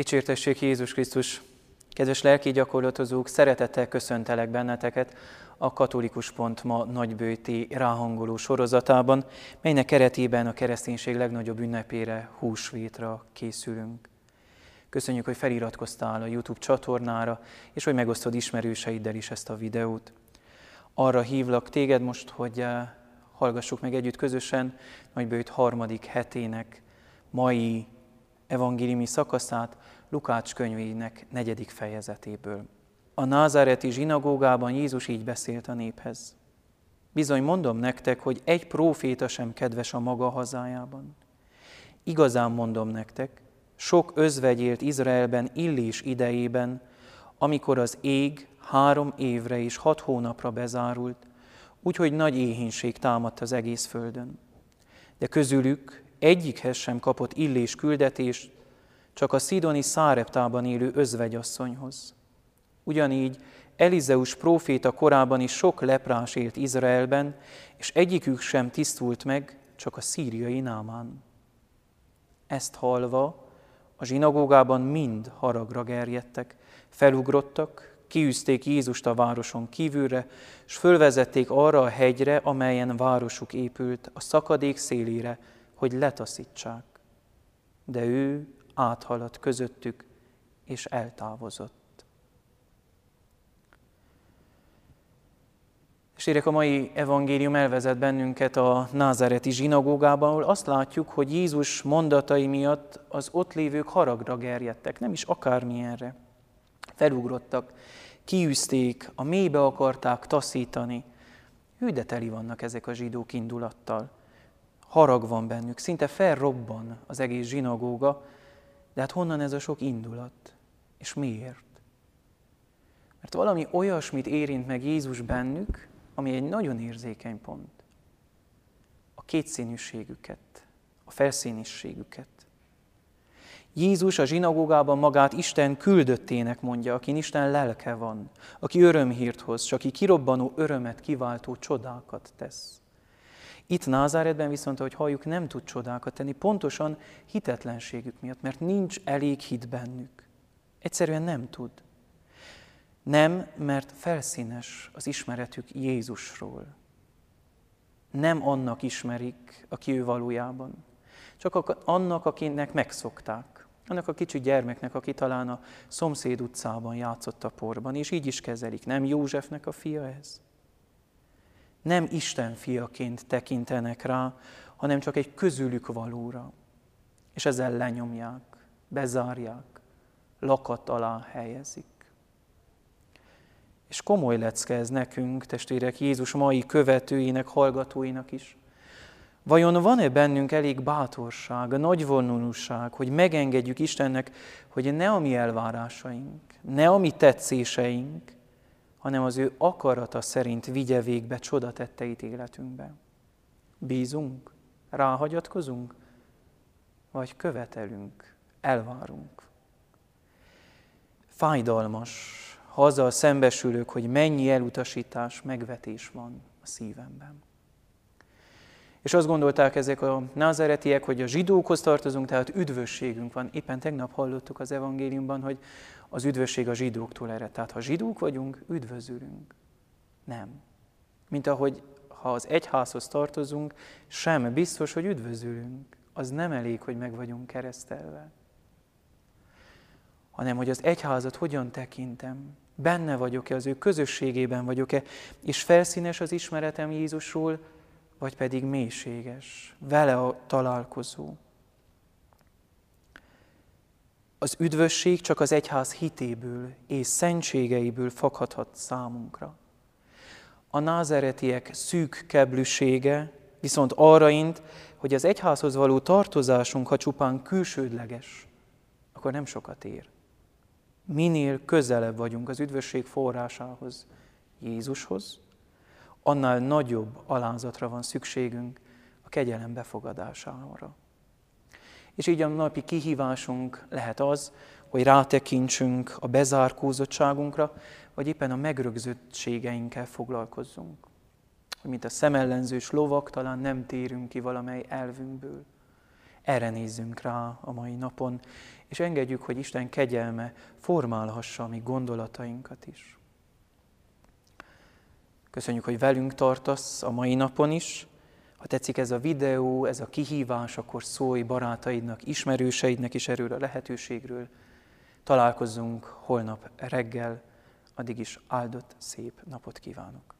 Dicsértessék Jézus Krisztus! Kedves lelki gyakorlatozók, szeretettel köszöntelek benneteket a Katolikus Pont ma nagybőti ráhangoló sorozatában, melynek keretében a kereszténység legnagyobb ünnepére, húsvétra készülünk. Köszönjük, hogy feliratkoztál a YouTube csatornára, és hogy megosztod ismerőseiddel is ezt a videót. Arra hívlak téged most, hogy eh, hallgassuk meg együtt közösen nagybőjt harmadik hetének mai evangéliumi szakaszát Lukács könyvének negyedik fejezetéből. A názáreti zsinagógában Jézus így beszélt a néphez. Bizony mondom nektek, hogy egy próféta sem kedves a maga hazájában. Igazán mondom nektek, sok özvegy élt Izraelben Illés idejében, amikor az ég három évre és hat hónapra bezárult, úgyhogy nagy éhínség támadt az egész földön. De közülük egyikhez sem kapott illés küldetést, csak a szidoni száreptában élő özvegyasszonyhoz. Ugyanígy Elizeus próféta korában is sok leprás élt Izraelben, és egyikük sem tisztult meg, csak a szíriai námán. Ezt halva a zsinagógában mind haragra gerjedtek, felugrottak, kiűzték Jézust a városon kívülre, és fölvezették arra a hegyre, amelyen városuk épült, a szakadék szélére, hogy letaszítsák. De ő áthaladt közöttük, és eltávozott. És érek a mai evangélium elvezet bennünket a názáreti zsinagógában, ahol azt látjuk, hogy Jézus mondatai miatt az ott lévők haragra gerjedtek, nem is akármilyenre. Felugrottak, kiűzték, a mélybe akarták taszítani. Hű, de teli vannak ezek a zsidók indulattal harag van bennük, szinte felrobban az egész zsinagóga, de hát honnan ez a sok indulat? És miért? Mert valami olyasmit érint meg Jézus bennük, ami egy nagyon érzékeny pont. A kétszínűségüket, a felszínisségüket. Jézus a zsinagógában magát Isten küldöttének mondja, aki Isten lelke van, aki örömhírt hoz, csak aki kirobbanó örömet kiváltó csodákat tesz. Itt Názáretben viszont, ahogy halljuk, nem tud csodákat tenni, pontosan hitetlenségük miatt, mert nincs elég hit bennük. Egyszerűen nem tud. Nem, mert felszínes az ismeretük Jézusról. Nem annak ismerik, aki ő valójában. Csak annak, akinek megszokták. Annak a kicsi gyermeknek, aki talán a szomszéd utcában játszott a porban, és így is kezelik. Nem Józsefnek a fia ez? Nem Isten fiaként tekintenek rá, hanem csak egy közülük valóra. És ezzel lenyomják, bezárják, lakat alá helyezik. És komoly lecke ez nekünk, testvérek, Jézus mai követőinek, hallgatóinak is. Vajon van-e bennünk elég bátorság, nagyvonulúság, hogy megengedjük Istennek, hogy ne a mi elvárásaink, ne a mi tetszéseink, hanem az ő akarata szerint vigye végbe csodatetteit életünkbe. Bízunk, ráhagyatkozunk, vagy követelünk, elvárunk. Fájdalmas, haza szembesülök, hogy mennyi elutasítás, megvetés van a szívemben. És azt gondolták ezek a názeretiek, hogy a zsidókhoz tartozunk, tehát üdvösségünk van. Éppen tegnap hallottuk az evangéliumban, hogy az üdvösség a zsidóktól ered. Tehát ha zsidók vagyunk, üdvözülünk. Nem. Mint ahogy ha az egyházhoz tartozunk, sem biztos, hogy üdvözülünk. Az nem elég, hogy meg vagyunk keresztelve. Hanem, hogy az egyházat hogyan tekintem, benne vagyok-e, az ő közösségében vagyok-e, és felszínes az ismeretem Jézusról, vagy pedig mélységes, vele a találkozó. Az üdvösség csak az egyház hitéből és szentségeiből fakadhat számunkra. A názeretiek szűk keblűsége viszont arra int, hogy az egyházhoz való tartozásunk, ha csupán külsődleges, akkor nem sokat ér. Minél közelebb vagyunk az üdvösség forrásához, Jézushoz, annál nagyobb alázatra van szükségünk a kegyelem befogadására. És így a napi kihívásunk lehet az, hogy rátekintsünk a bezárkózottságunkra, vagy éppen a megrögzöttségeinkkel foglalkozzunk. Hogy mint a szemellenzős lovak, talán nem térünk ki valamely elvünkből. Erre nézzünk rá a mai napon, és engedjük, hogy Isten kegyelme formálhassa a mi gondolatainkat is. Köszönjük, hogy velünk tartasz a mai napon is. Ha tetszik ez a videó, ez a kihívás, akkor szólj barátaidnak, ismerőseidnek is erről a lehetőségről. Találkozzunk holnap reggel, addig is áldott szép napot kívánok.